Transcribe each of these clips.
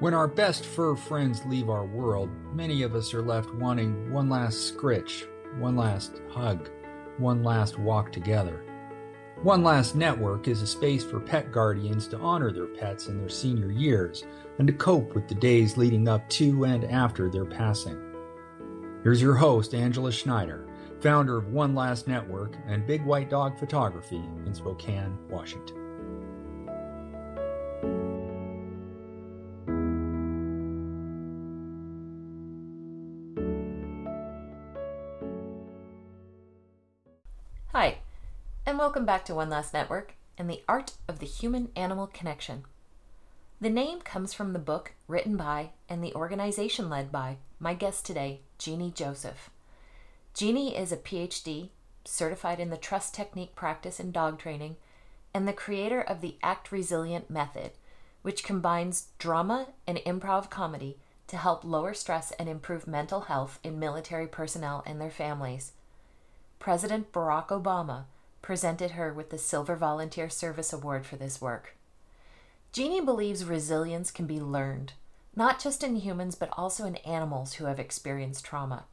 When our best fur friends leave our world, many of us are left wanting one last scritch, one last hug, one last walk together. One Last Network is a space for pet guardians to honor their pets in their senior years and to cope with the days leading up to and after their passing. Here's your host, Angela Schneider, founder of One Last Network and Big White Dog Photography in Spokane, Washington. Back to One Last Network and the Art of the Human Animal Connection. The name comes from the book written by and the organization led by my guest today, Genie Joseph. Genie is a PhD, certified in the trust technique practice in dog training, and the creator of the Act Resilient method, which combines drama and improv comedy to help lower stress and improve mental health in military personnel and their families. President Barack Obama presented her with the Silver Volunteer Service Award for this work. Genie believes resilience can be learned, not just in humans, but also in animals who have experienced trauma.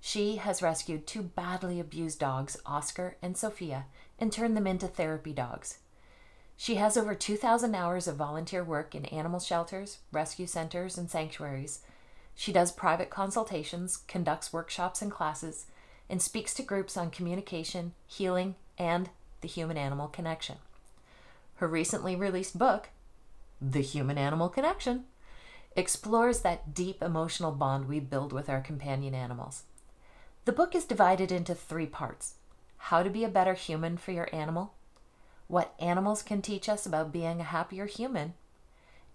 She has rescued two badly abused dogs, Oscar and Sophia, and turned them into therapy dogs. She has over 2,000 hours of volunteer work in animal shelters, rescue centers, and sanctuaries. She does private consultations, conducts workshops and classes, and speaks to groups on communication, healing, and the human animal connection. Her recently released book, The Human Animal Connection, explores that deep emotional bond we build with our companion animals. The book is divided into three parts how to be a better human for your animal, what animals can teach us about being a happier human,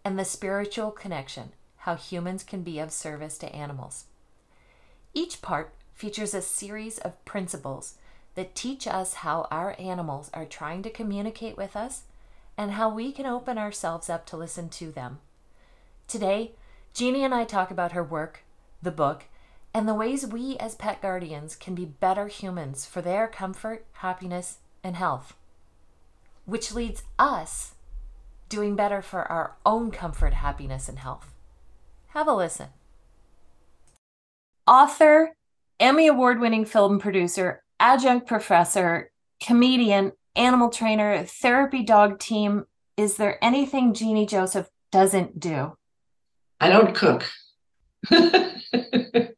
and the spiritual connection how humans can be of service to animals. Each part features a series of principles that teach us how our animals are trying to communicate with us and how we can open ourselves up to listen to them. Today, Genie and I talk about her work, the book, and the ways we as pet guardians can be better humans for their comfort, happiness, and health. Which leads us doing better for our own comfort, happiness, and health. Have a listen. Author, Emmy Award winning film producer, adjunct professor, comedian, animal trainer, therapy dog team. Is there anything Genie Joseph doesn't do? I don't cook. yes,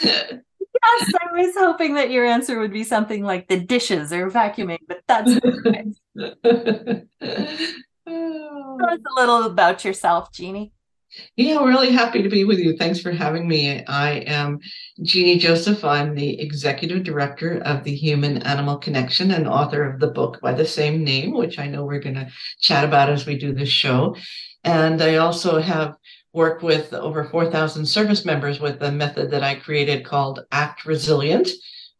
I was hoping that your answer would be something like the dishes or vacuuming, but that's Tell us a little about yourself, Genie. Yeah, really happy to be with you. Thanks for having me. I am Genie Joseph. I'm the executive director of the Human Animal Connection and author of the book by the same name, which I know we're going to chat about as we do this show. And I also have worked with over 4,000 service members with a method that I created called Act Resilient,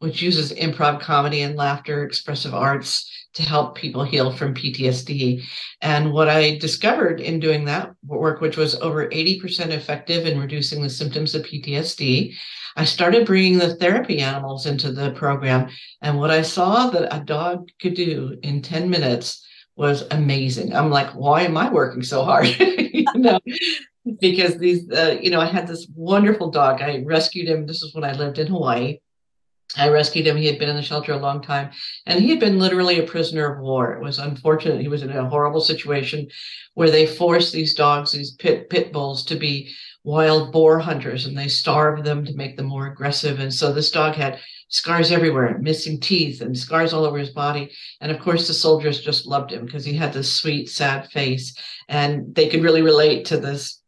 which uses improv comedy and laughter, expressive arts to help people heal from PTSD. And what I discovered in doing that work, which was over 80% effective in reducing the symptoms of PTSD, I started bringing the therapy animals into the program. And what I saw that a dog could do in 10 minutes was amazing. I'm like, why am I working so hard? you know? Because these, uh, you know, I had this wonderful dog. I rescued him. This is when I lived in Hawaii I rescued him. He had been in the shelter a long time and he had been literally a prisoner of war. It was unfortunate. He was in a horrible situation where they forced these dogs, these pit, pit bulls, to be wild boar hunters and they starved them to make them more aggressive. And so this dog had scars everywhere, missing teeth and scars all over his body. And of course, the soldiers just loved him because he had this sweet, sad face and they could really relate to this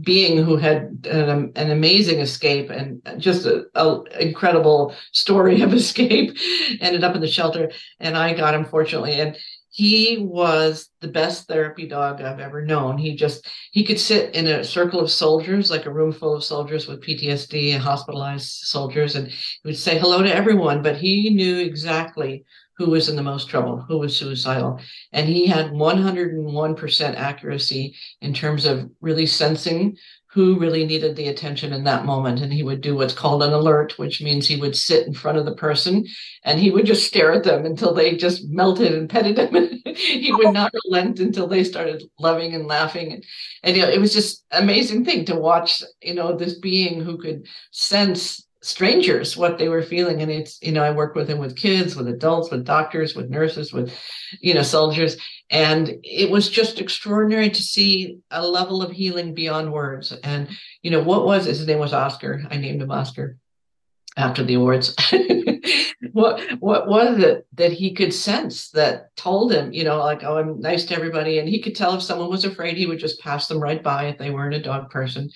being who had an, um, an amazing escape and just an incredible story of escape ended up in the shelter and i got him fortunately. And he was the best therapy dog i've ever known. He just he could sit in a circle of soldiers like a room full of soldiers with ptsd and hospitalized soldiers and he would say hello to everyone but he knew exactly who was in the most trouble, who was suicidal. And he had 101% accuracy in terms of really sensing who really needed the attention in that moment. And he would do what's called an alert, which means he would sit in front of the person and he would just stare at them until they just melted and petted him. he would not relent until they started loving and laughing. And, and you know, it was just amazing thing to watch, you know, this being who could sense strangers what they were feeling. And it's you know i work with him with kids with adults with doctors with nurses with you know soldiers. And it was just extraordinary to see a level of healing beyond words. And you know what was his name was oscar. I named him oscar after the awards. What what was it that he could sense that told him you know like oh i'm nice to everybody and he could tell if someone was afraid he would just pass them right by if they weren't a dog person.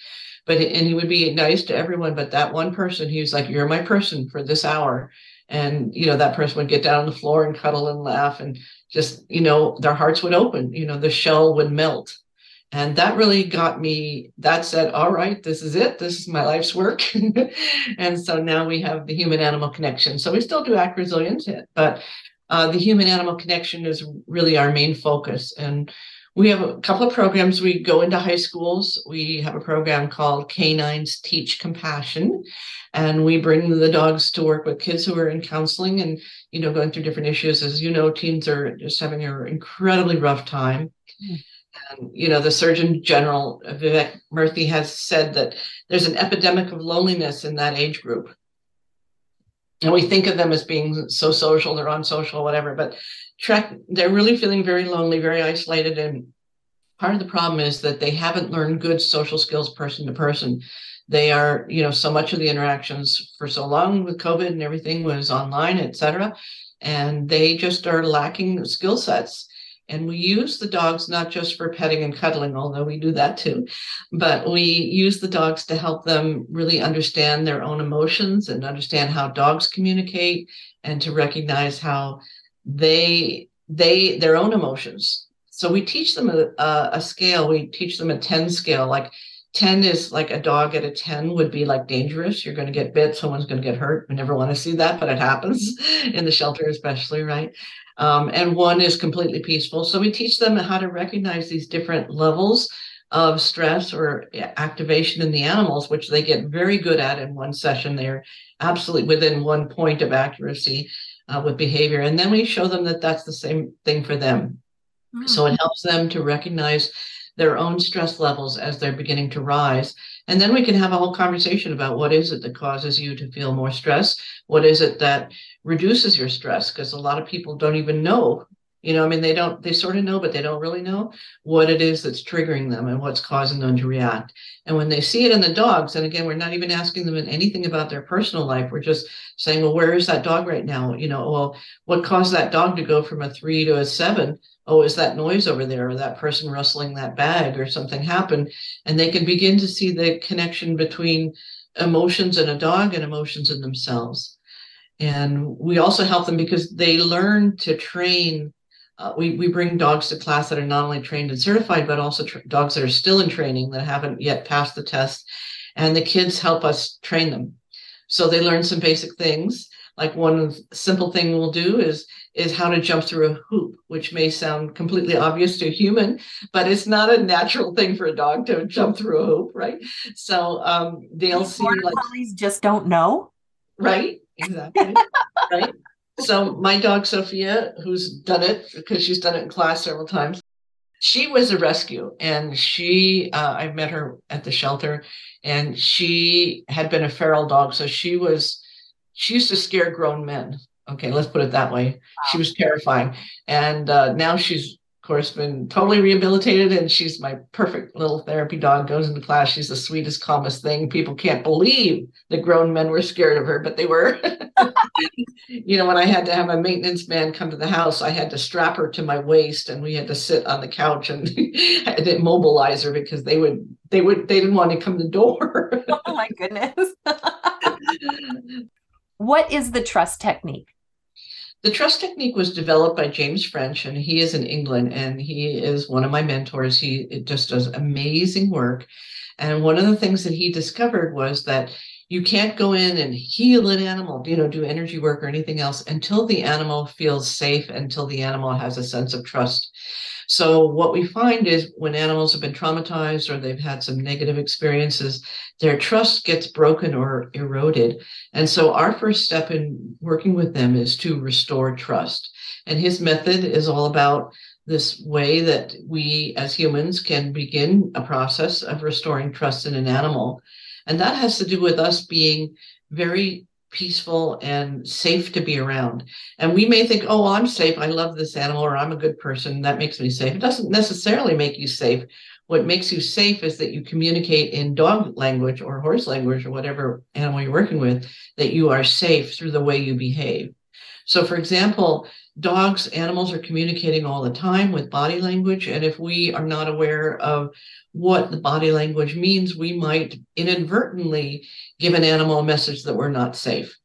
But and he would be nice to everyone but that one person he was like you're my person for this hour. And you know that person would get down on the floor and cuddle and laugh and just you know their hearts would open you know the shell would melt and that really got me that said all right this is it this is my life's work and so now we have the human animal connection so we still do act resilient but uh, the human animal connection is really our main focus and we have a couple of programs. We go into high schools. We have a program called Canines Teach Compassion, and we bring the dogs to work with kids who are in counseling and you know going through different issues. As you know, teens are just having an incredibly rough time. Mm. And, you know, the Surgeon General Vivek Murthy has said that there's an epidemic of loneliness in that age group. And we think of them as being so social, they're on social, whatever, but track they're really feeling very lonely very isolated. And part of the problem is that they haven't learned good social skills person to person. They are you know so much of the interactions for so long with covid and everything was online et cetera and they just are lacking skill sets and we use the dogs not just for petting and cuddling although we do that too but we use the dogs to help them really understand their own emotions and understand how dogs communicate and to recognize how they they their own emotions. So we teach them a, a, scale. We teach them a 10 scale. Like 10 is like a dog at a 10 would be like dangerous. You're going to get bit. Someone's going to get hurt. We never want to see that but it happens in the shelter especially right um, and one is completely peaceful so we teach them how to recognize these different levels of stress or activation in the animals which they get very good at in one session they're absolutely within one point of accuracy uh, with behavior. And then we show them that that's the same thing for them. Mm-hmm. So it helps them to recognize their own stress levels as they're beginning to rise. And then we can have a whole conversation about what is it that causes you to feel more stress? What is it that reduces your stress? Because a lot of people don't even know you know, I mean, they don't, they sort of know, but they don't really know what it is that's triggering them and what's causing them to react. And when they see it in the dogs, and again, we're not even asking them anything about their personal life. We're just saying, well, where is that dog right now? You know, well, what caused that dog to go from a three to a seven? Oh, is that noise over there or that person rustling that bag or something happened? And they can begin to see the connection between emotions in a dog and emotions in themselves. And we also help them because they learn to train uh, we, we bring dogs to class that are not only trained and certified, but also tra- dogs that are still in training that haven't yet passed the test. And the kids help us train them. So they learn some basic things. Like one simple thing we'll do is is how to jump through a hoop, which may sound completely obvious to a human, but it's not a natural thing for a dog to jump through a hoop, right? So um, they'll These see like just don't know, right? Exactly, right so my dog Sophia, who's done it because she's done it in class several times, she was a rescue, and she uh, I met her at the shelter, and she had been a feral dog, so she was she used to scare grown men. Okay, let's put it that way. She was terrifying, and uh, now she's course, been totally rehabilitated, and she's my perfect little therapy dog. Goes into class. She's the sweetest, calmest thing. People can't believe the grown men were scared of her, but they were. you know, when I had to have a maintenance man come to the house, I had to strap her to my waist, and we had to sit on the couch and immobilize her because they would, they would, they didn't want to come to the door. oh my goodness. what is the trust technique? The trust technique was developed by James French, and he is in England, and he is one of my mentors. He just does amazing work. And one of the things that he discovered was that you can't go in and heal an animal, you know, do energy work or anything else until the animal feels safe, until the animal has a sense of trust. So what we find is when animals have been traumatized or they've had some negative experiences, their trust gets broken or eroded. And so our first step in working with them is to restore trust. And his method is all about this way that we as humans can begin a process of restoring trust in an animal. And that has to do with us being very peaceful and safe to be around. And we may think, oh, well, I'm safe. I love this animal, or I'm a good person. That makes me safe. It doesn't necessarily make you safe. What makes you safe is that you communicate in dog language or horse language or whatever animal you're working with, that you are safe through the way you behave. So, for example, dogs, animals are communicating all the time with body language. And if we are not aware of what the body language means, we might inadvertently give an animal a message that we're not safe.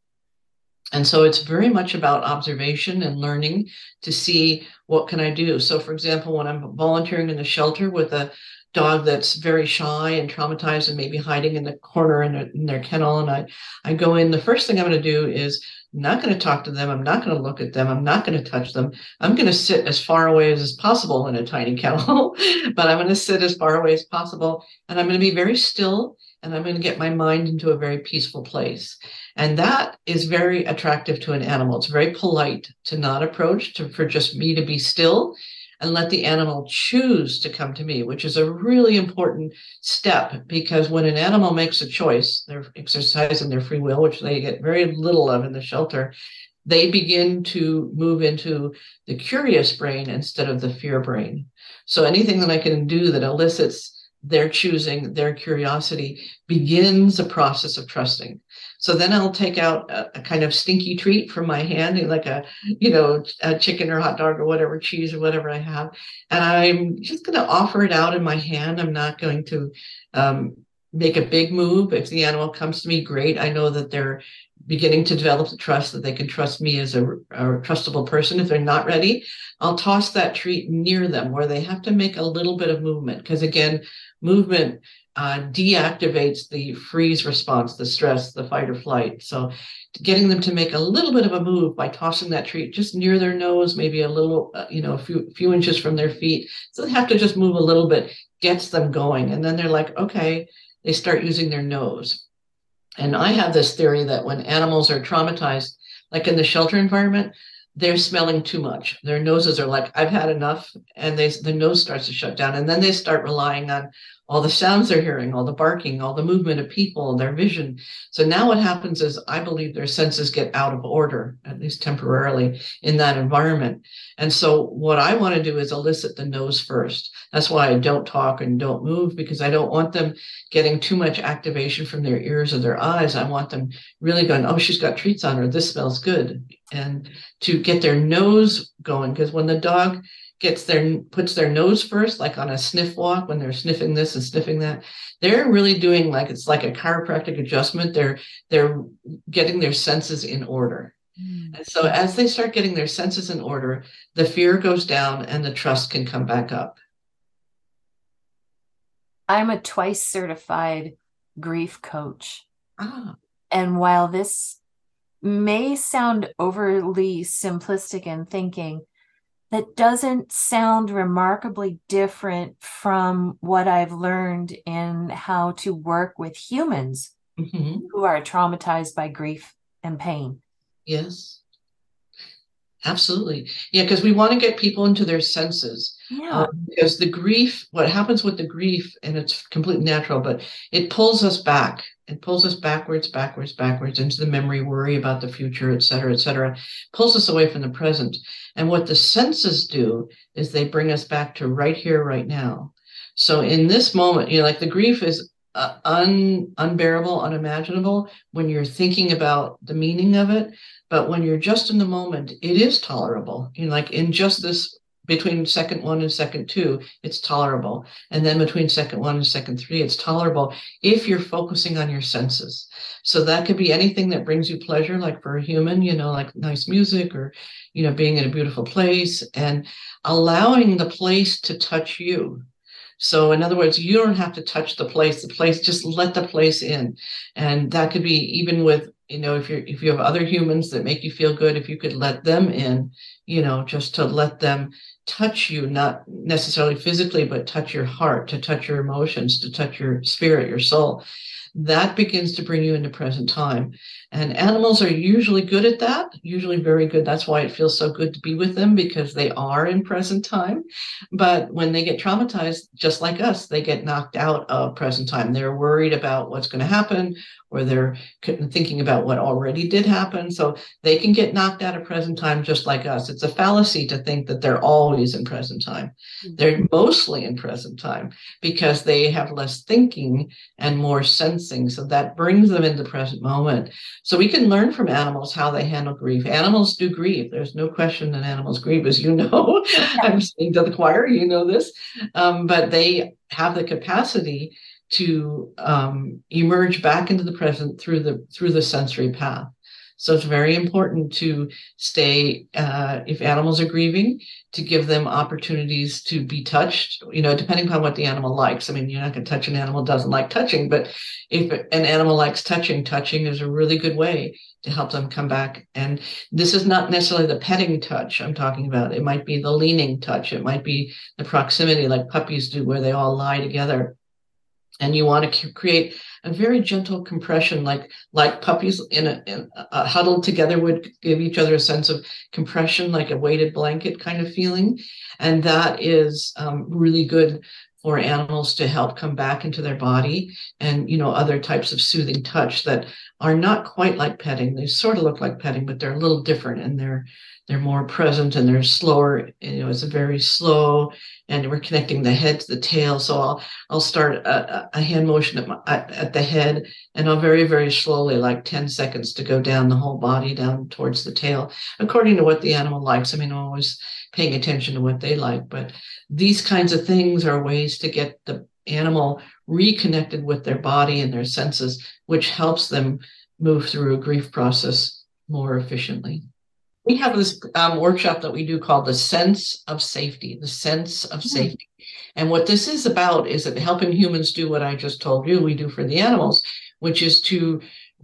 And so it's very much about observation and learning to see what can I do. So for example, when I'm volunteering in the shelter with a dog that's very shy and traumatized and maybe hiding in the corner in, in their kennel and I I go in the first thing I'm going to do is I'm not going to talk to them. I'm not going to look at them. I'm not going to touch them. I'm going to sit as far away as possible in a tiny kennel, but I'm going to sit as far away as possible. And I'm going to be very still and I'm going to get my mind into a very peaceful place. And that is very attractive to an animal. It's very polite to not approach, to, for just me to be still and let the animal choose to come to me, which is a really important step because when an animal makes a choice, they're exercising their free will, which they get very little of in the shelter, they begin to move into the curious brain instead of the fear brain. So anything that I can do that elicits their choosing, their curiosity begins a process of trusting. So then I'll take out a, a, kind of stinky treat from my hand, like a, you know, a chicken or hot dog or whatever, cheese or whatever I have. And I'm just going to offer it out in my hand. I'm not going to um, make a big move. If the animal comes to me, great. I know that they're beginning to develop the trust that they can trust me as a, a trustable person. If they're not ready, I'll toss that treat near them where they have to make a little bit of movement. Because again, movement uh, deactivates the freeze response, the stress, the fight or flight. So, getting them to make a little bit of a move by tossing that treat just near their nose, maybe a little, uh, you know, a few few inches from their feet. So they have to just move a little bit, gets them going, and then they're like, okay, they start using their nose. And I have this theory that when animals are traumatized, like in the shelter environment, they're smelling too much. Their noses are like, I've had enough, and they the nose starts to shut down, and then they start relying on all the sounds they're hearing, all the barking, all the movement of people, their vision. So now what happens is I believe their senses get out of order, at least temporarily, in that environment. And so what I want to do is elicit the nose first. That's why I don't talk and don't move because I don't want them getting too much activation from their ears or their eyes. I want them really going, oh, she's got treats on her. This smells good. And to get their nose going, because when the dog gets their puts their nose first, like on a sniff walk when they're sniffing this and sniffing that. They're really doing like it's like a chiropractic adjustment. They're they're getting their senses in order. Mm. And so as they start getting their senses in order, the fear goes down and the trust can come back up. I'm a twice certified grief coach. Ah. And while this may sound overly simplistic in thinking, that doesn't sound remarkably different from what I've learned in how to work with humans mm-hmm. who are traumatized by grief and pain. Yes. Absolutely. Yeah, because we want to get people into their senses. Yeah. Um, because the grief, what happens with the grief, and it's completely natural, but it pulls us back it pulls us backwards, backwards, backwards into the memory, worry about the future, et cetera, et cetera, pulls us away from the present. And what the senses do is they bring us back to right here, right now. So in this moment, you know, like the grief is uh, un, unbearable, unimaginable when you're thinking about the meaning of it. But when you're just in the moment, it is tolerable. You know, like in just this between second one and second two, it's tolerable. And then between second one and second three, it's tolerable if you're focusing on your senses. So that could be anything that brings you pleasure, like for a human, you know, like nice music or, you know, being in a beautiful place and allowing the place to touch you. So, in other words, you don't have to touch the place. The place just let the place in, and that could be even with you know if you're if you have other humans that make you feel good, if you could let them in, you know, just to let them touch you, not necessarily physically, but touch your heart, to touch your emotions, to touch your spirit, your soul that begins to bring you into present time. And animals are usually good at that, usually very good. That's why it feels so good to be with them because they are in present time. But when they get traumatized, just like us, they get knocked out of present time. They're worried about what's going to happen or they're thinking about what already did happen. So they can get knocked out of present time just like us. It's a fallacy to think that they're always in present time. Mm-hmm. They're mostly in present time because they have less thinking and more sensing. So that brings them into the present moment. So we can learn from animals how they handle grief. Animals do grieve. There's no question that animals grieve, as you know. I'm saying to the choir, you know this. Um, but they have the capacity to um, emerge back into the present through the through the sensory path. So it's very important to stay, uh, if animals are grieving, to give them opportunities to be touched, you know, depending upon what the animal likes. I mean, you're not going to touch an animal doesn't like touching, but if an animal likes touching, touching is a really good way to help them come back. And this is not necessarily the petting touch I'm talking about. It might be the leaning touch. It might be the proximity like puppies do, where they all lie together and you want to create a very gentle compression like like puppies in a, in a, huddled together would give each other a sense of compression like a weighted blanket kind of feeling. And that is um, really good for animals to help come back into their body and you know other types of soothing touch that are not quite like petting. They sort of look like petting but they're a little different and they're they're more present and they're slower you know it's a very slow and we're connecting the head to the tail. So i'll i'll start a, a hand motion at, my, at the head and i'll very very slowly like 10 seconds to go down the whole body down towards the tail according to what the animal likes. I mean i'm always paying attention to what they like but these kinds of things are ways to get the animal reconnected with their body and their senses which helps them move through a grief process more efficiently we have this um, workshop that we do called the sense of safety the sense of mm-hmm. safety and what this is about is that helping humans do what i just told you we do for the animals which is to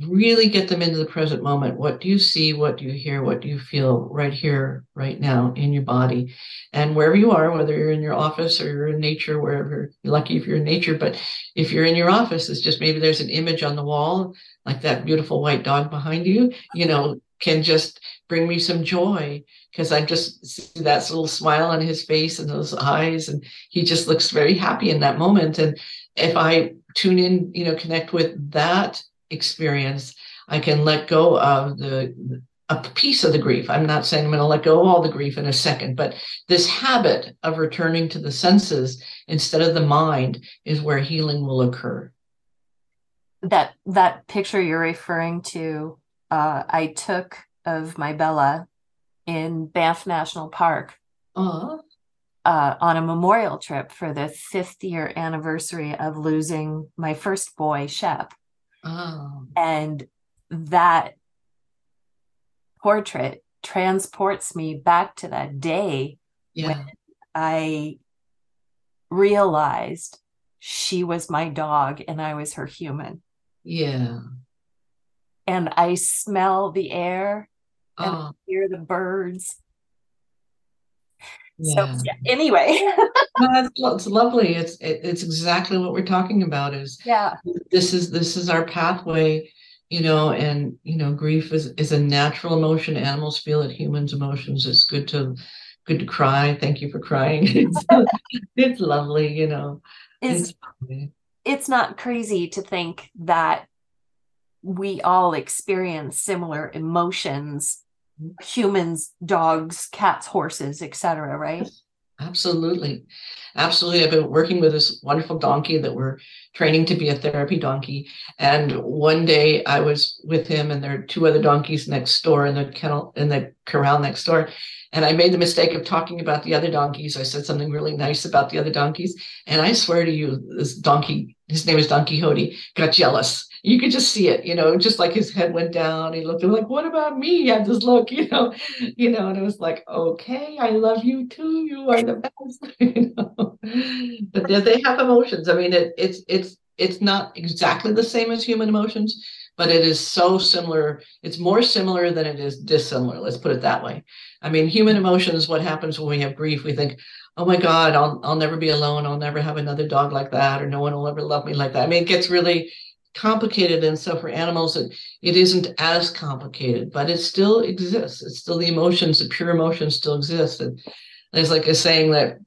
really get them into the present moment. What do you see? What do you hear? What do you feel right here right now in your body? And wherever you are whether you're in your office or you're in nature wherever you're lucky if you're in nature but if you're in your office it's just maybe there's an image on the wall like that beautiful white dog behind you you know can just bring me some joy because I just see that little smile on his face and those eyes, and he just looks very happy in that moment. And if I tune in, you know, connect with that experience, I can let go of the a piece of the grief. I'm not saying I'm going to let go of all the grief in a second, but this habit of returning to the senses instead of the mind is where healing will occur. That that picture you're referring to uh, I took of my Bella in Banff National Park uh, on a memorial trip for the fifth year anniversary of losing my first boy, Shep. Oh. And that portrait transports me back to that day yeah. when I realized she was my dog and I was her human. Yeah and I smell the air and oh. hear the birds. Yeah. So yeah, anyway, no, it's lovely. It's it, it's exactly what we're talking about. Is yeah, this is this is our pathway, you know, and you know, grief is is a natural emotion. Animals feel it. Humans' emotions. It's good to good to cry. Thank you for crying. It's, it's lovely, you know. Is it's, it's not crazy to think that we all experience similar emotions humans dogs cats horses etc right? Absolutely. Absolutely. I've been working with this wonderful donkey that we're training to be a therapy donkey. And one day i was with him and there are two other donkeys next door in the kennel in the corral next door. And i made the mistake of talking about the other donkeys. I said something really nice about the other donkeys. And i swear to you this donkey his name is Don Quixote, got jealous. You could just see it, you know, just like his head went down. He looked like, what about me? He had this look, you know, you know, and it was like, okay, I love you too. You are the best, you know. But they have emotions. I mean, it, it's it's it's not exactly the same as human emotions, but it is so similar. It's more similar than it is dissimilar. Let's put it that way. I mean, human emotions, what happens when we have grief, we think, oh my God, I'll, I'll never be alone. I'll never have another dog like that, or no one will ever love me like that. I mean, it gets really complicated. And so for animals, it, it isn't as complicated, but it still exists. It's still the emotions, the pure emotions still exist. And there's like a saying that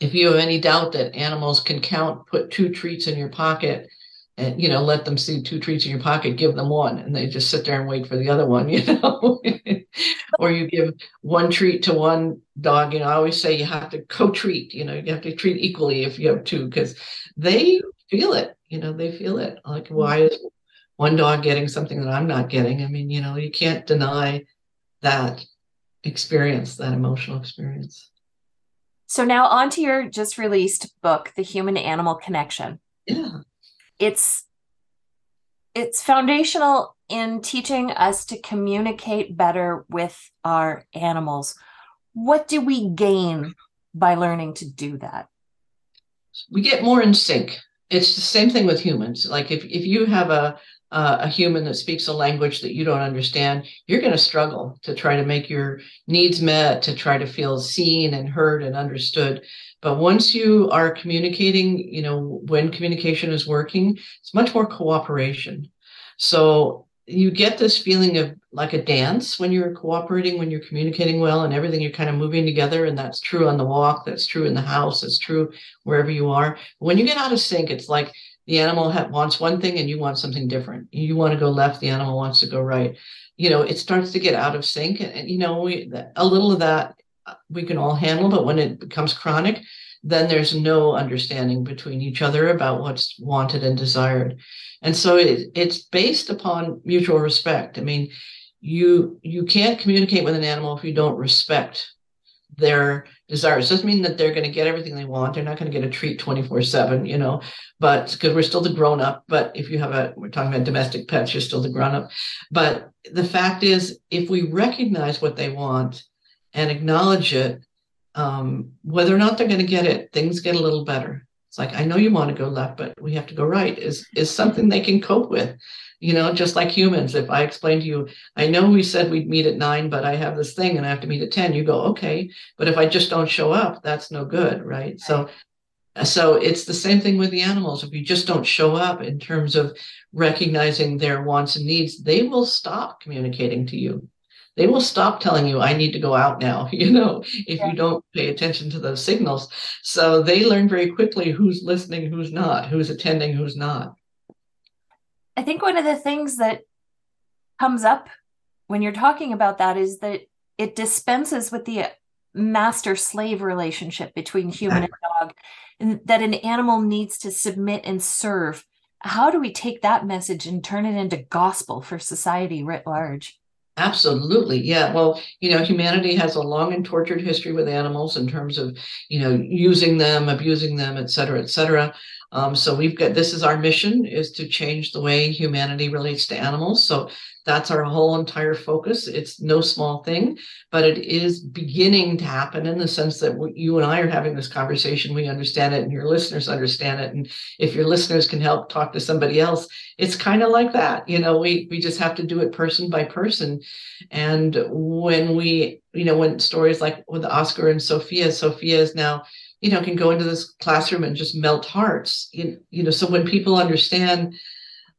if you have any doubt that animals can count, put two treats in your pocket and you know let them see two treats in your pocket give them one and they just sit there and wait for the other one you know or you give one treat to one dog you know i always say you have to co-treat you know you have to treat equally if you have two because they feel it you know they feel it like mm-hmm. why is one dog getting something that i'm not getting i mean you know you can't deny that experience that emotional experience so now on to your just released book the human animal connection yeah it's it's foundational in teaching us to communicate better with our animals. What do we gain by learning to do that? We get more in sync. It's the same thing with humans. Like if, if you have a uh, a human that speaks a language that you don't understand, you're going to struggle to try to make your needs met, to try to feel seen and heard and understood. But once you are communicating, you know, when communication is working, it's much more cooperation. So you get this feeling of like a dance when you're cooperating, when you're communicating well and everything, you're kind of moving together. And that's true on the walk, that's true in the house, that's true wherever you are. When you get out of sync, it's like the animal ha- wants one thing and you want something different. You want to go left, the animal wants to go right. You know, it starts to get out of sync. And, and you know, we, a little of that uh, we can all handle, but when it becomes chronic, then there's no understanding between each other about what's wanted and desired. And so it, it's based upon mutual respect. I mean, you you can't communicate with an animal if you don't respect their desires. Doesn't mean that they're going to get everything they want. They're not going to get a treat 24 7, you know, but because we're still the grown up. But if you have a, we're talking about domestic pets, you're still the grown up. But the fact is, if we recognize what they want and acknowledge it, um, whether or not they're going to get it, things get a little better. It's like I know you want to go left, but we have to go right. Is is something they can cope with, you know? Just like humans, if I explain to you, I know we said we'd meet at nine, but I have this thing and I have to meet at ten. You go okay, but if I just don't show up, that's no good, right? So so it's the same thing with the animals. If you just don't show up in terms of recognizing their wants and needs, they will stop communicating to you they will stop telling you i need to go out now you know if yeah. you don't pay attention to those signals. So they learn very quickly who's listening who's not who's attending who's not. I think one of the things that comes up when you're talking about that is that it dispenses with the master slave relationship between human and dog and that an animal needs to submit and serve. How do we take that message and turn it into gospel for society writ large Absolutely. Yeah. Well, you know, humanity has a long and tortured history with animals in terms of, you know, using them, abusing them, et cetera, et cetera. Um, so we've got this is our mission is to change the way humanity relates to animals. So that's our whole entire focus. It's no small thing, but it is beginning to happen in the sense that you and I are having this conversation. We understand it, and your listeners understand it. And if your listeners can help talk to somebody else, it's kind of like that. You know, we we just have to do it person by person. And when we, you know, when stories like with Oscar and Sophia, Sophia is now you know can go into this classroom and just melt hearts you, you know so when people understand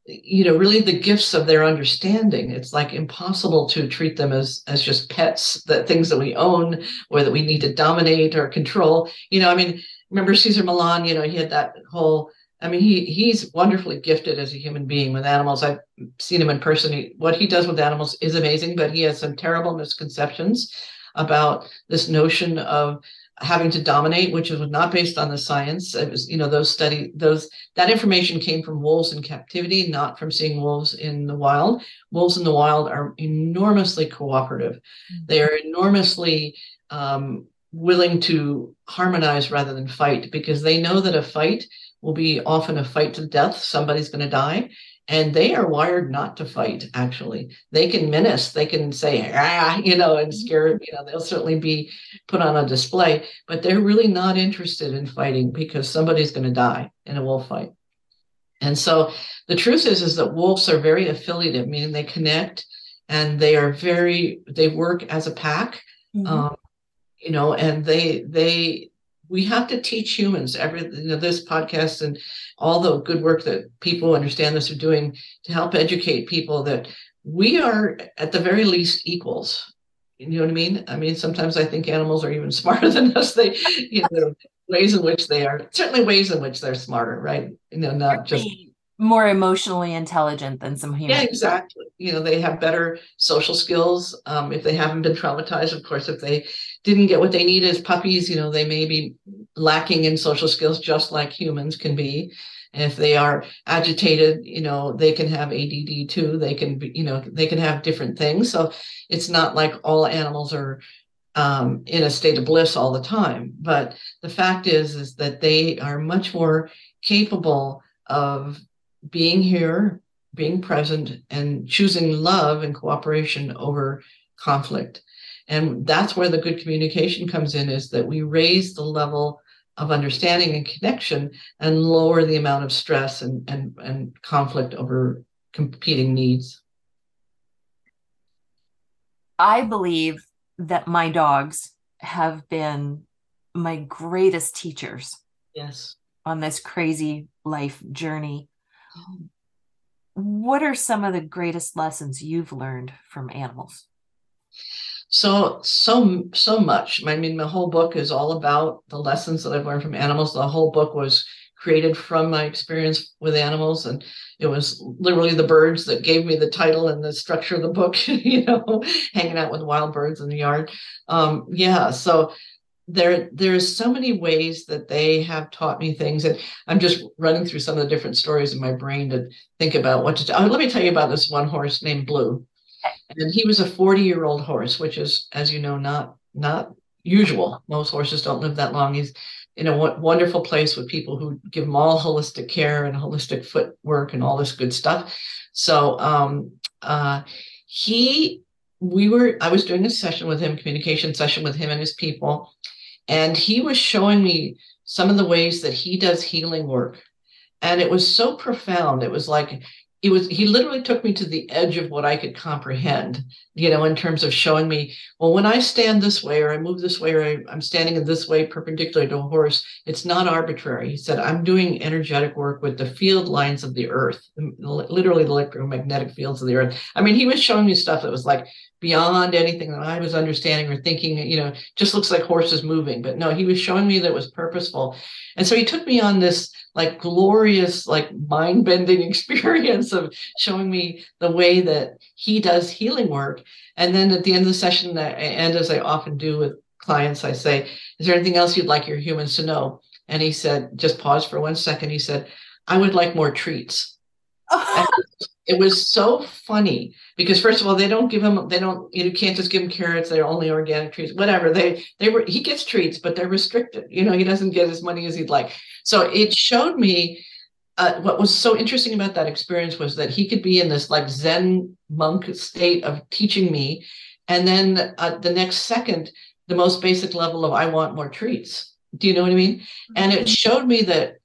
you know really the gifts of their understanding it's like impossible to treat them as as just pets that things that we own or that we need to dominate or control you know i mean remember Cesar Millan? you know he had that whole i mean he he's wonderfully gifted as a human being with animals i've seen him in person he, what he does with animals is amazing but he has some terrible misconceptions about this notion of having to dominate, which was not based on the science. It was, you know, those study those that information came from wolves in captivity, not from seeing wolves in the wild. Wolves in the wild are enormously cooperative. Mm-hmm. They are enormously um, willing to harmonize rather than fight because they know that a fight will be often a fight to death. Somebody's going to die. And they are wired not to fight, actually. They can menace, they can say, ah, you know, and scare, you know, they'll certainly be put on a display, but they're really not interested in fighting because somebody's going to die in a wolf fight. And so the truth is, is that wolves are very affiliative, meaning they connect and they are very, they work as a pack. Mm-hmm. Um, you know, and they they we have to teach humans every you know, this podcast and all the good work that people understand this are doing to help educate people that we are at the very least equals you know what i mean i mean sometimes i think animals are even smarter than us they you know ways in which they are certainly ways in which they're smarter right you know not just more emotionally intelligent than some humans. Yeah, exactly. You know, they have better social skills um, if they haven't been traumatized. Of course, if they didn't get what they need as puppies, you know, they may be lacking in social skills just like humans can be. And if they are agitated, you know, they can have ADD too. They can be, you know, they can have different things. So it's not like all animals are um, in a state of bliss all the time. But the fact is, is that they are much more capable of being here, being present, and choosing love and cooperation over conflict. And that's where the good communication comes in is that we raise the level of understanding and connection and lower the amount of stress and, and, and conflict over competing needs. I believe that my dogs have been my greatest teachers. Yes. On this crazy life journey. Oh. What are some of the greatest lessons you've learned from animals? So, so, so much. I mean, the whole book is all about the lessons that I've learned from animals. The whole book was created from my experience with animals. And it was literally the birds that gave me the title and the structure of the book, you know, hanging out with wild birds in the yard. Um, yeah. So there there's so many ways that they have taught me things and i'm just running through some of the different stories in my brain to think about what to do. Oh, let me tell you about this one horse named blue and he was a 40 year old horse which is as you know not not usual most horses don't live that long he's in a w- wonderful place with people who give him all holistic care and holistic footwork and all this good stuff so um uh he we were i was doing a session with him communication session with him and his people and he was showing me some of the ways that he does healing work. And it was so profound. It was like, it was, he literally took me to the edge of what I could comprehend, you know, in terms of showing me, well, when I stand this way or I move this way or I, I'm standing in this way perpendicular to a horse, it's not arbitrary. He said, I'm doing energetic work with the field lines of the earth, literally the electromagnetic fields of the earth. I mean, he was showing me stuff that was like, beyond anything that I was understanding or thinking, you know, just looks like horses moving. But no, he was showing me that was purposeful. And so he took me on this like glorious, like mind bending experience of showing me the way that he does healing work. And then at the end of the session, and as I often do with clients, I say, Is there anything else you'd like your humans to know? And he said, just pause for one second. He said, I would like more treats. It was so funny because first of all they don't give him they don't you can't just give him carrots. They're only organic treats whatever. They they were he gets treats but they're restricted. You know he doesn't get as many as he'd like. So it showed me uh, what was so interesting about that experience was that he could be in this like zen monk state of teaching me. And then uh, the next second the most basic level of i want more treats. Do you know what i mean? And it mm-hmm. showed me that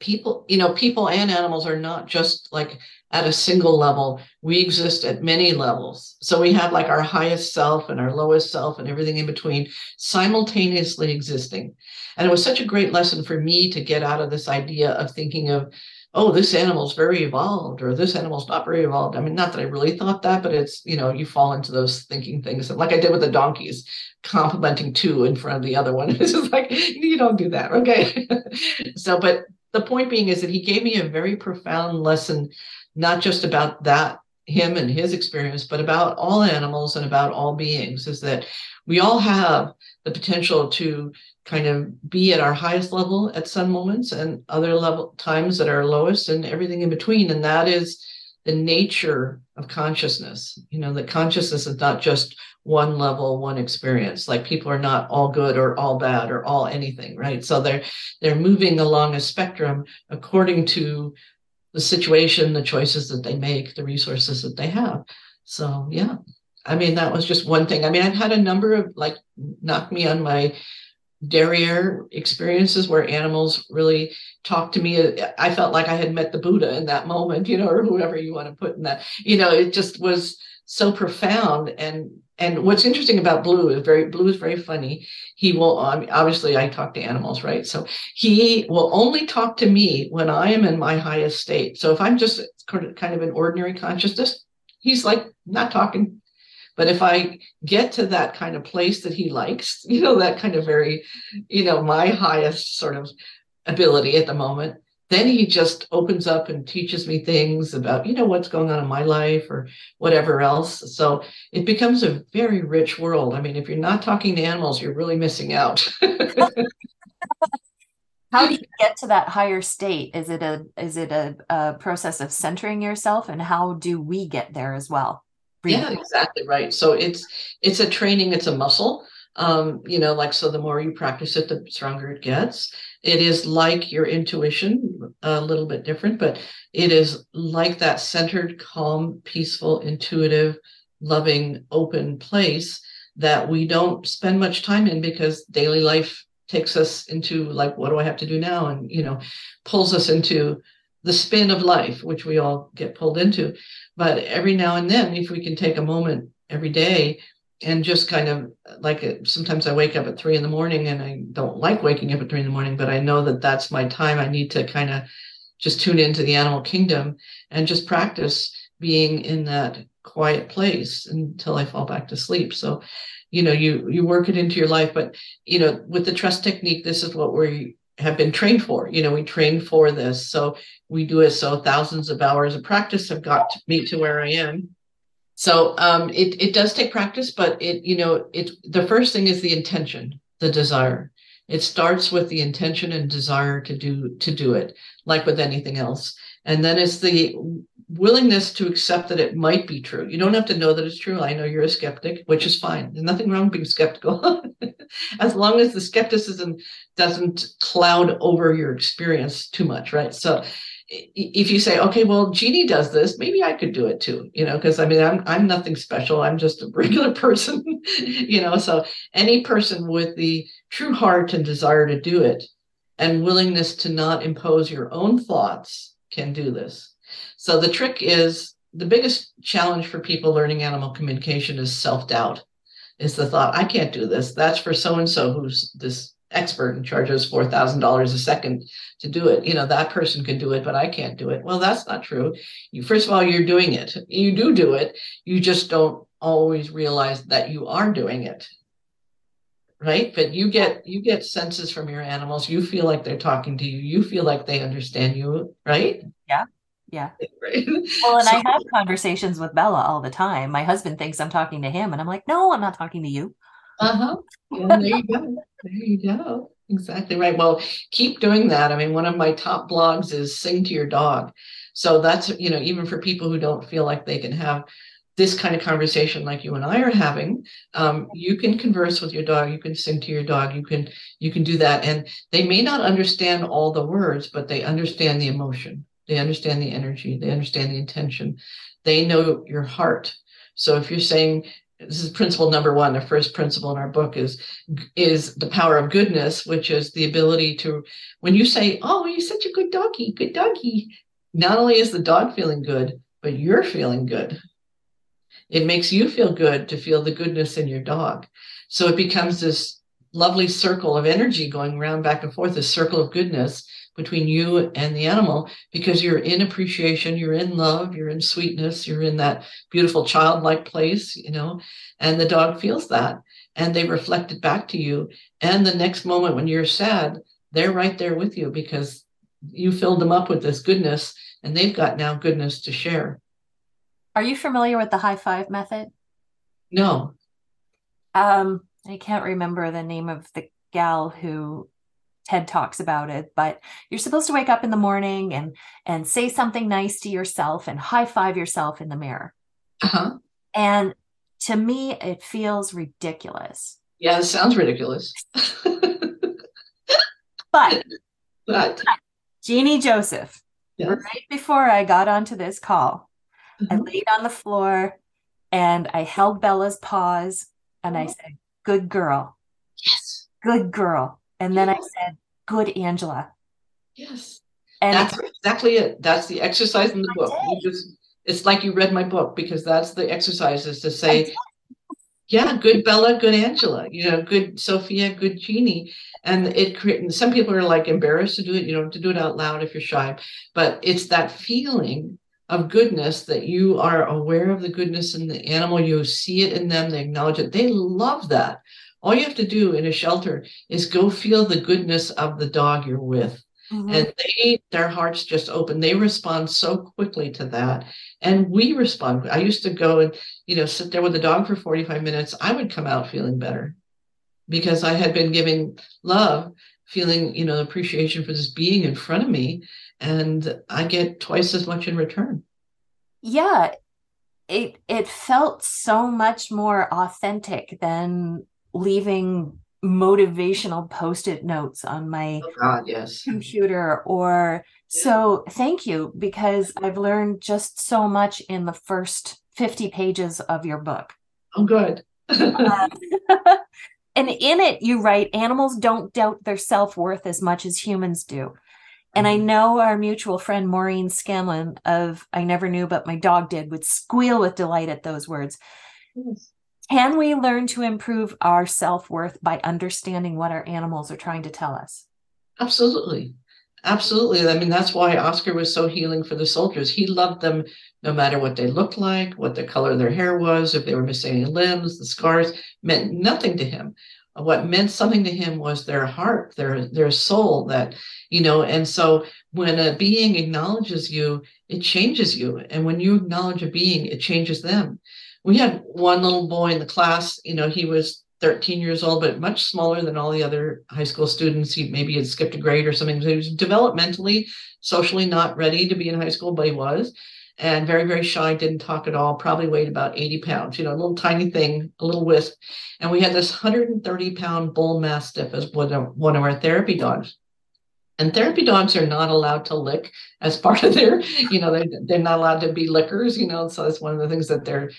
people you know people and animals are not just like at a single level. We exist at many levels. So we have like our highest self and our lowest self and everything in between simultaneously existing. And it was such a great lesson for me to get out of this idea of thinking of oh this animal's very evolved or this animal's not very evolved. I mean not that i really thought that but it's you know you fall into those thinking things. Like i did with the donkeys complimenting two in front of the other one. It's just like you don't do that. Okay. So but the point being is that he gave me a very profound lesson, not just about that, him and his experience, but about all animals and about all beings, is that we all have the potential to kind of be at our highest level at some moments and other level times at our lowest and everything in between. And that is the nature of consciousness. You know, that consciousness is not just one level, one experience. Like people are not all good or all bad or all anything, right? So they're they're moving along a spectrum according to the situation, the choices that they make, the resources that they have. So yeah. I mean, that was just one thing. I mean, I've had a number of like knock me on my derriere experiences where animals really talk to me. I felt like I had met the Buddha in that moment, you know, or whoever you want to put in that. You know, it just was so profound and and what's interesting about blue is very blue is very funny. He will um, obviously i talk to animals right? So he will only talk to me when i am in my highest state. So if i'm just kind of an ordinary consciousness he's like not talking. But if i get to that kind of place that he likes you know that kind of very you know my highest sort of ability at the moment then he just opens up and teaches me things about you know what's going on in my life or whatever else. So it becomes a very rich world. I mean if you're not talking to animals you're really missing out. How do you get to that higher state? Is it a is it a, a process of centering yourself? And how do we get there as well? Yeah exactly right. So it's it's a training it's a muscle. Um, you know, like so the more you practice it, the stronger it gets. It is like your intuition, a little bit different, but it is like that centered, calm, peaceful, intuitive, loving, open place that we don't spend much time in because daily life takes us into like, what do I have to do now? And, you know, pulls us into the spin of life, which we all get pulled into. But every now and then, if we can take a moment every day and just kind of like it, sometimes I wake up at three in the morning and I don't like waking up at three in the morning, but I know that that's my time. I need to kind of just tune into the animal kingdom and just practice being in that quiet place until I fall back to sleep. So, you know, you you work it into your life, but you know, with the trust technique, this is what we have been trained for. You know, we train for this, so we do it. So thousands of hours of practice have got me to where I am so um, it it does take practice, but it you know it the first thing is the intention, the desire. It starts with the intention and desire to do to do it, like with anything else, and then it's the willingness to accept that it might be true. You don't have to know that it's true. I know you're a skeptic, which is fine. There's nothing wrong being skeptical, as long as the skepticism doesn't cloud over your experience too much, right? So if you say, okay, well, Genie does this, maybe I could do it too, you know, because I mean, I'm I'm nothing special. I'm just a regular person, you know. So any person with the true heart and desire to do it and willingness to not impose your own thoughts can do this. So the trick is the biggest challenge for people learning animal communication is self-doubt. Is the thought, I can't do this. That's for so and so who's this expert and charges four thousand dollars a second to do it. You know that person can do it, but I can't do it. Well, that's not true. You first of all, you're doing it. You do do it. You just don't always realize that you are doing it. Right, but you get you get senses from your animals. You feel like they're talking to you. You feel like they understand you. Right? Yeah. Yeah. Right. Well, and so, I have conversations with Bella all the time. My husband thinks I'm talking to him, and I'm like, no, I'm not talking to you. Uh-huh. Yeah, there you go. There you go. Exactly right. Well, keep doing that. I mean, one of my top blogs is sing to your dog. So that's, you know, even for people who don't feel like they can have this kind of conversation like you and I are having, um, you can converse with your dog. You can sing to your dog. You can you can do that, and they may not understand all the words, but they understand the emotion. They understand the energy. They understand the intention. They know your heart. So if you're saying this is principle number one the first principle in our book is is the power of goodness which is the ability to when you say oh you're such a good doggy good doggy not only is the dog feeling good but you're feeling good. It makes you feel good to feel the goodness in your dog. So it becomes this lovely circle of energy going around back and forth this circle of goodness between you and the animal because you're in appreciation, you're in love, you're in sweetness, you're in that beautiful childlike place, you know, and the dog feels that and they reflect it back to you. And the next moment when you're sad, they're right there with you because you filled them up with this goodness and they've got now goodness to share. Are you familiar with the high five method? No. Um, I can't remember the name of the gal who TED talks about it, but you're supposed to wake up in the morning and and say something nice to yourself and high five yourself in the mirror. Uh-huh. And to me, it feels ridiculous. Yeah, it sounds ridiculous. but, but Genie Joseph, yes. right before I got onto this call, mm-hmm. I laid on the floor and I held Bella's paws and I oh. said, Good girl. Yes. Good girl. And then I said, Good Angela. Yes. And that's exactly it. That's the exercise in the I book. You just it's like you read my book because that's the exercise is to say, yeah, good Bella, good Angela, you know, good Sophia, good Genie. And it creates some people are like embarrassed to do it. You don't have to do it out loud if you're shy, but it's that feeling of goodness that you are aware of the goodness in the animal. You see it in them, they acknowledge it. They love that. All you have to do in a shelter is go feel the goodness of the dog you're with. Mm-hmm. And they their hearts just open. They respond so quickly to that. And we respond. I used to go and, you know, sit there with the dog for 45 minutes. I would come out feeling better because I had been giving love, feeling, you know, appreciation for this being in front of me. And I get twice as much in return. Yeah. It it felt so much more authentic than leaving motivational post-it notes on my oh God, yes. computer or yeah. so thank you because I've learned just so much in the first 50 pages of your book. Oh good. uh, and in it you write animals don't doubt their self-worth as much as humans do. And I mm-hmm. know our mutual friend Maureen Scanlon of I Never Knew But My Dog Did would squeal with delight at those words. Yes. Can we learn to improve our self worth by understanding what our animals are trying to tell us? Absolutely. Absolutely. I mean, that's why Oscar was so healing for the soldiers. He loved them no matter what they looked like, what the color of their hair was, if they were missing any limbs, the scars meant nothing to him. What meant something to him was their heart, their their soul that, you know, and so when a being acknowledges you, it changes you. And when you acknowledge a being, it changes them we had one little boy in the class, you know, he was 13 years old, but much smaller than all the other high school students. He maybe had skipped a grade or something. he was developmentally, socially not ready to be in high school, but he was. And very, very shy, didn't talk at all, probably weighed about 80 pounds, you know, a little tiny thing, a little wisp. And we had this 130 pound bull mastiff as one of, one of our therapy dogs. And therapy dogs are not allowed to lick as part of their, you know, they, they're not allowed to be lickers, you know. So that's one of the things that they're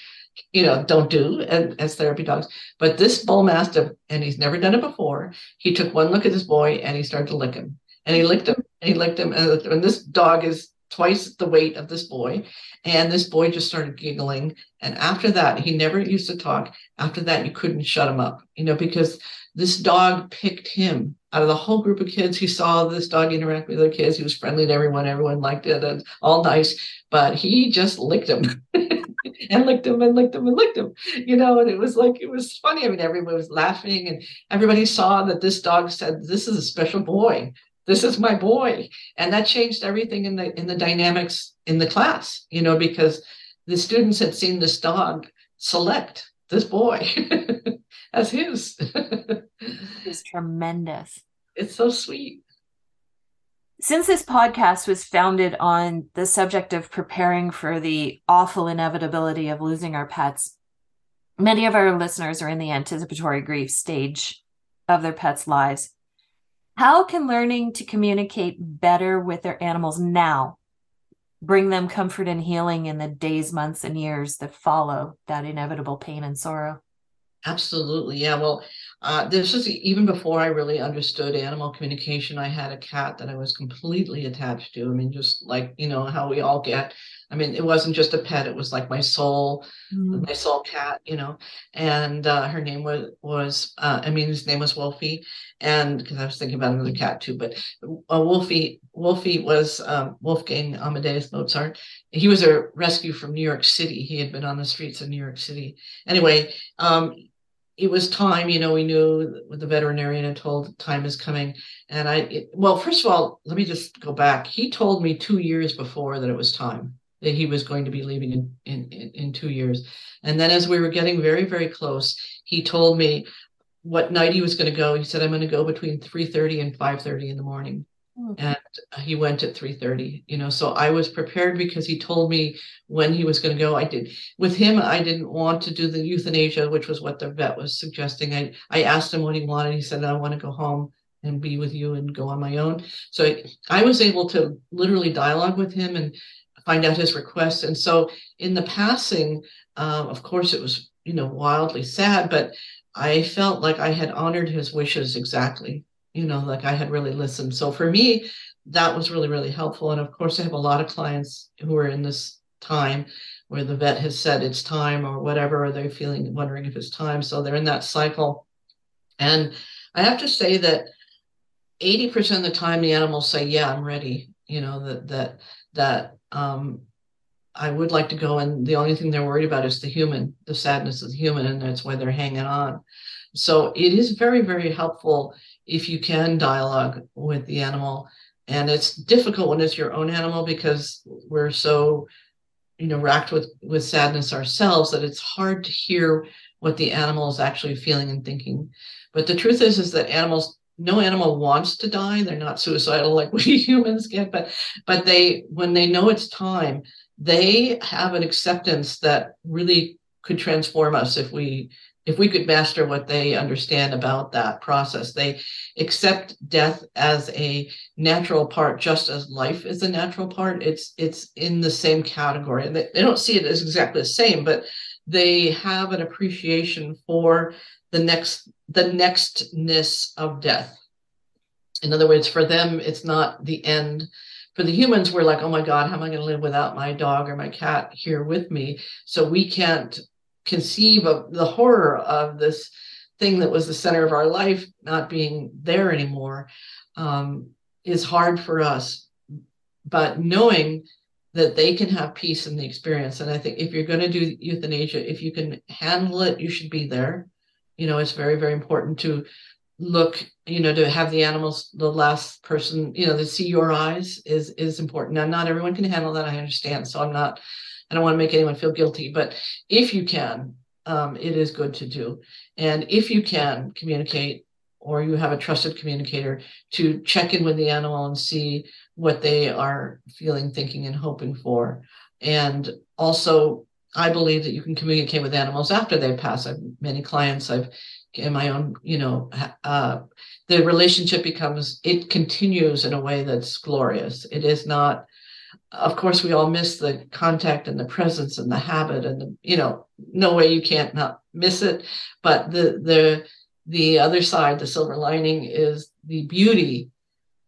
you know, don't do as, as therapy dogs. But this bull mastiff, and he's never done it before, he took one look at this boy and he started to lick him. And he licked him and he licked him. And, and this dog is twice the weight of this boy. And this boy just started giggling. And after that, he never used to talk. After that, you couldn't shut him up, you know, because this dog picked him out of the whole group of kids. He saw this dog interact with other kids. He was friendly to everyone. Everyone liked it and all nice, but he just licked him. and licked him and licked him and licked him, you know, and it was like, it was funny. I mean, everybody was laughing and everybody saw that this dog said, this is a special boy. This is my boy. And that changed everything in the, in the dynamics in the class, you know, because the students had seen this dog select this boy as his. it's tremendous. It's so sweet. Since this podcast was founded on the subject of preparing for the awful inevitability of losing our pets, many of our listeners are in the anticipatory grief stage of their pets' lives. How can learning to communicate better with their animals now bring them comfort and healing in the days, months, and years that follow that inevitable pain and sorrow? Absolutely. Yeah. Well, uh, this is even before I really understood animal communication. I had a cat that I was completely attached to. I mean, just like, you know, how we all get. I mean, it wasn't just a pet, it was like my soul, mm. my soul cat, you know. And uh, her name was, was uh, I mean, his name was Wolfie. And because I was thinking about another cat too, but uh, Wolfie, Wolfie was um, Wolfgang Amadeus Mozart. He was a rescue from New York City. He had been on the streets of New York City. Anyway, um, it was time, you know, we knew the veterinarian had told time is coming. And I, it, well, first of all, let me just go back. He told me two years before that it was time that he was going to be leaving in, in, in, two years. And then as we were getting very, very close, he told me what night he was going to go. He said, I'm going to go between 3.30 and 5.30 in the morning. Mm. And he went at 3:30, you know. So I was prepared because he told me when he was going to go. I did with him, I didn't want to do the euthanasia, which was what the vet was suggesting. I, I asked him what he wanted. He said, I want to go home and be with you and go on my own. So I, I was able to literally dialogue with him and find out his requests. And so in the passing, um, of course, it was, you know, wildly sad, but I felt like I had honored his wishes exactly you know, like I had really listened. So for me, that was really, really helpful. And of course, I have a lot of clients who are in this time where the vet has said it's time or whatever, or they're feeling wondering if it's time. So they're in that cycle. And I have to say that 80% of the time the animals say, Yeah, I'm ready. You know, that that that um I would like to go, and the only thing they're worried about is the human, the sadness of the human, and that's why they're hanging on. So it is very, very helpful if you can dialogue with the animal. And it's difficult when it's your own animal because we're so, you know, racked with with sadness ourselves that it's hard to hear what the animal is actually feeling and thinking. But the truth is, is that animals, no animal wants to die. They're not suicidal like we humans get, but but they, when they know it's time, they have an acceptance that really could transform us if we if we could master what they understand about that process. They accept death as a natural part just as life is a natural part. It's it's in the same category. And they, they don't see it as exactly the same but they have an appreciation for the next the nextness of death. In other words for them it's not the end. For the humans we're like oh my god how am i going to live without my dog or my cat here with me? So we can't conceive of the horror of this thing that was the center of our life not being there anymore um, is hard for us. But knowing that they can have peace in the experience, and I think if you're going to do euthanasia, if you can handle it, you should be there. You know, it's very, very important to look you know to have the animals the last person you know to see your eyes is is important now not everyone can handle that i understand so i'm not I don't want to make anyone feel guilty, but if you can, um, it is good to do. And if you can communicate or you have a trusted communicator to check in with the animal and see what they are feeling, thinking, and hoping for. And also, I believe that you can communicate with animals after they pass. I've many clients I've in my own, you know, uh, the relationship becomes it continues in a way that's glorious. It is not of course we all miss the contact and the presence and the habit and the, you know no way you can't not miss it. But the the the other side the silver lining is the beauty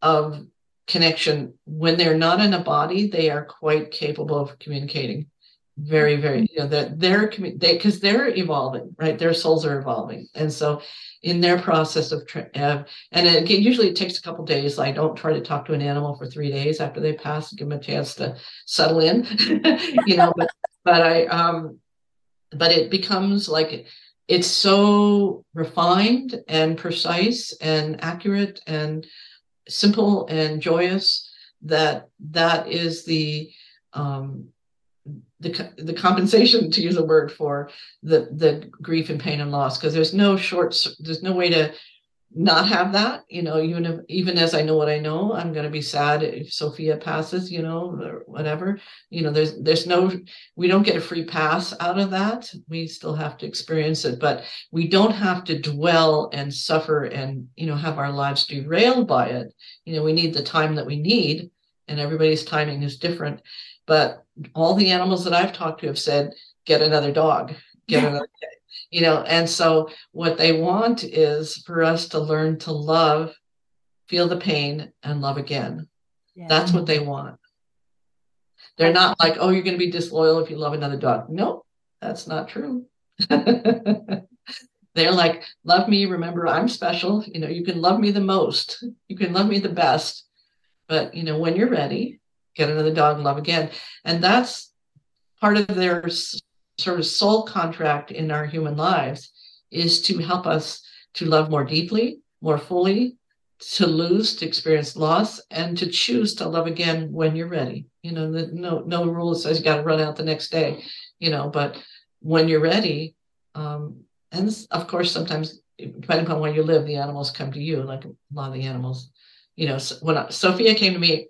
of connection. When they're not in a body they are quite capable of communicating very very you know that they're they because they're evolving right? Their souls are evolving. And so in their process of uh, and again usually it takes a couple days. I don't try to talk to an animal for three days after they pass give them a chance to settle in you know but but i um but it becomes like it's so refined and precise and accurate and simple and joyous that that is the um the the compensation to use a word for the the grief and pain and loss because there's no short there's no way to not have that you know even if even as i know what i know i'm going to be sad if sophia passes you know or whatever. You know there's there's no we don't get a free pass out of that. We still have to experience it but we don't have to dwell and suffer and you know have our lives derailed by it. You know we need the time that we need and everybody's timing is different but all the animals that I've talked to have said, get another dog, get yeah. another, you know, and so what they want is for us to learn to love, feel the pain, and love again. Yeah. That's what they want. They're not like, oh, you're going to be disloyal if you love another dog. No, that's not true. They're like, love me. Remember, I'm special. You know, you can love me the most. You can love me the best. But, you know, when you're ready, get another dog and love again. And that's part of their sort of soul contract in our human lives is to help us to love more deeply, more fully, to lose, to experience loss, and to choose to love again when you're ready. You know, the, no no rule says you got to run out the next day. You know, but when you're ready, um, and of course sometimes depending upon where you live, the animals come to you. Like a lot of the animals You know, when Sophia came to me,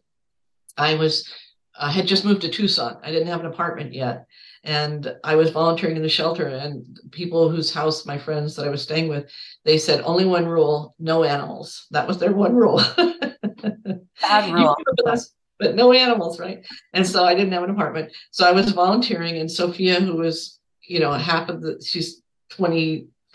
I was I had just moved to Tucson. I didn't have an apartment yet. And I was volunteering in the shelter, and people whose house, my friends that I was staying with, they said only one rule: no animals. That was their one rule. Bad rule. but no animals, right? And so I didn't have an apartment. So I was volunteering, and Sophia, who was, you know, half of the, she's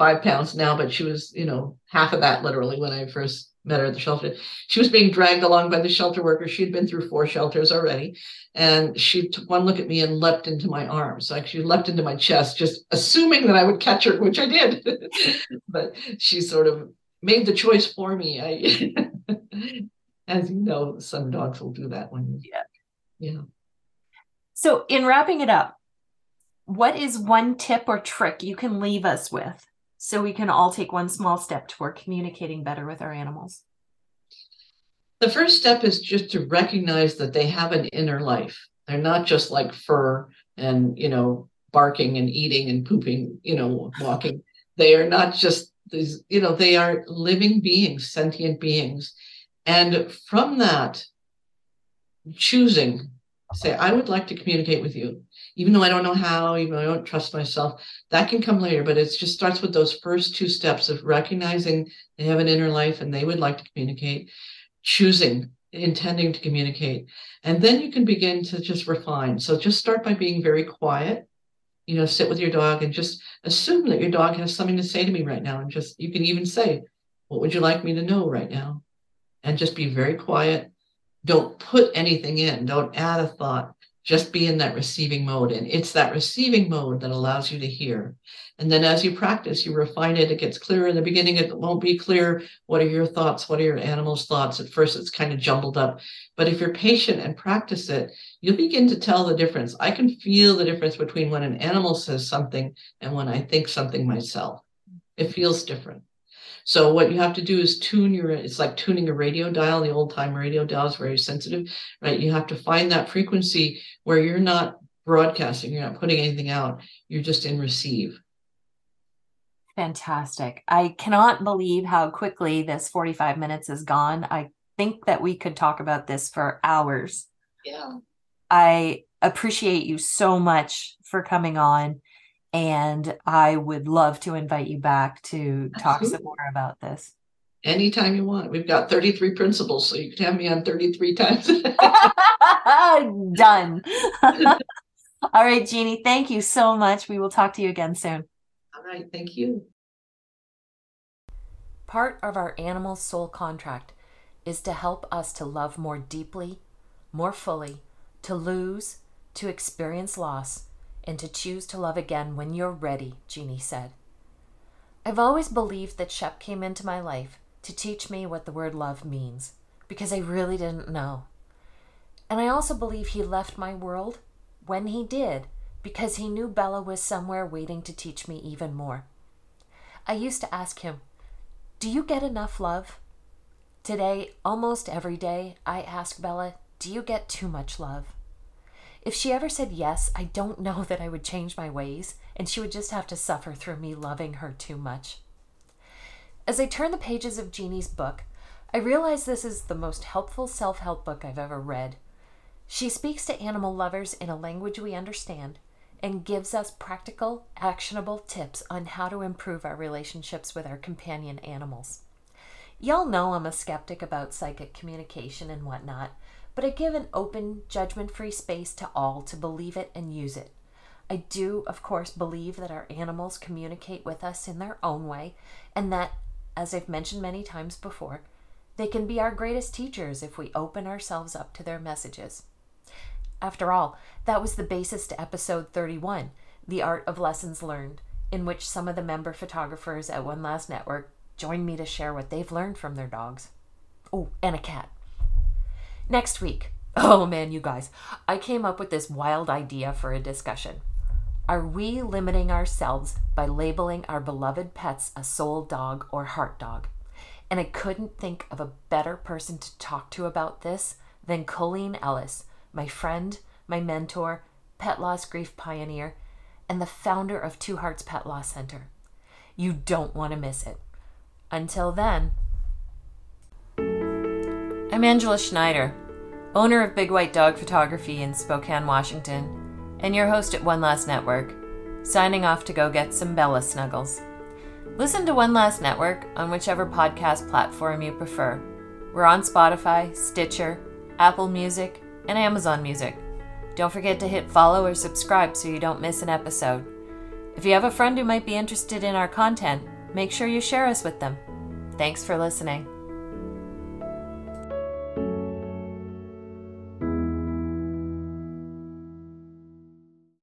25 pounds now, but she was, you know, half of that literally when I first met her at the shelter. She was being dragged along by the shelter workers. She'd been through four shelters already. And she took one look at me and leapt into my arms. Like she leapt into my chest, just assuming that I would catch her, which I did. but she sort of made the choice for me. I as you know, some dogs will do that when you yeah. Yeah. So in wrapping it up, what is one tip or trick you can leave us with so we can all take one small step toward communicating better with our animals? The first step is just to recognize that they have an inner life. They're not just like fur and, you know, barking and eating and pooping, you know, walking. They are not just these, you know, they are living beings, sentient beings. And from that, choosing, say, I would like to communicate with you even though I don't know how, even though I don't trust myself, that can come later. But it just starts with those first two steps of recognizing they have an inner life and they would like to communicate, choosing, intending to communicate. And then you can begin to just refine. So just start by being very quiet. You know, sit with your dog and just assume that your dog has something to say to me right now. And just, you can even say, What would you like me to know right now? And just be very quiet. Don't put anything in, don't add a thought just be in that receiving mode. And it's that receiving mode that allows you to hear. And then as you practice, you refine it. It gets clearer. In the beginning, it won't be clear. What are your thoughts? What are your animal's thoughts? At first, it's kind of jumbled up. But if you're patient and practice it, you'll begin to tell the difference. I can feel the difference between when an animal says something and when I think something myself. It feels different. So what you have to do is tune your, it's like tuning a radio dial. The old time radio dial is very sensitive, right? You have to find that frequency where you're not broadcasting, you're not putting anything out, you're just in receive. Fantastic. I cannot believe how quickly this 45 minutes is gone. I think that we could talk about this for hours. Yeah. I appreciate you so much for coming on and I would love to invite you back to talk Absolutely. some more about this. Anytime you want. We've got 33 principles, so you can have me on 33 times. Done. All right, Genie, thank you so much. We will talk to you again soon. All right, thank you. Part of our animal soul contract is to help us to love more deeply, more fully, to lose, to experience loss and to choose to love again when you're ready, Genie said. I've always believed that Shep came into my life to teach me what the word love means, because I really didn't know. And I also believe he left my world when he did, because he knew Bella was somewhere waiting to teach me even more. I used to ask him, Do you get enough love? Today, almost every day, I ask Bella, Do you get too much love? If she ever said yes, I don't know that I would change my ways, and she would just have to suffer through me loving her too much. As I turn the pages of Genie's book, I realize this is the most helpful self help book I've ever read. She speaks to animal lovers in a language we understand and gives us practical, actionable tips on how to improve our relationships with our companion animals. Y'all know I'm a skeptic about psychic communication and whatnot, but I give an open, judgment free space to all to believe it and use it. I do, of course, believe that our animals communicate with us in their own way, and that, as I've mentioned many times before, they can be our greatest teachers if we open ourselves up to their messages. After all, that was the basis to episode 31, The Art of Lessons Learned, in which some of the member photographers at One Last Network joined me to share what they've learned from their dogs. Oh, and a cat. Next week. Oh man, you guys, I came up with this wild idea for a discussion. Are we limiting ourselves by labeling our beloved pets a soul dog or heart dog? And I couldn't think of a better person to talk to about this than Colleen Ellis, my friend, my mentor, pet loss grief pioneer, and the founder of Two Hearts Pet Loss Center. You don't want to miss it. Until then, I'm Angela Schneider, owner of Big White Dog Photography in Spokane, Washington, and your host at One Last Network, signing off to go get some Bella snuggles. Listen to One Last Network on whichever podcast platform you prefer. We're on Spotify, Stitcher, Apple Music, and Amazon Music. Don't forget to hit follow or subscribe so you don't miss an episode. If you have a friend who might be interested in our content, make sure you share us with them. Thanks for listening.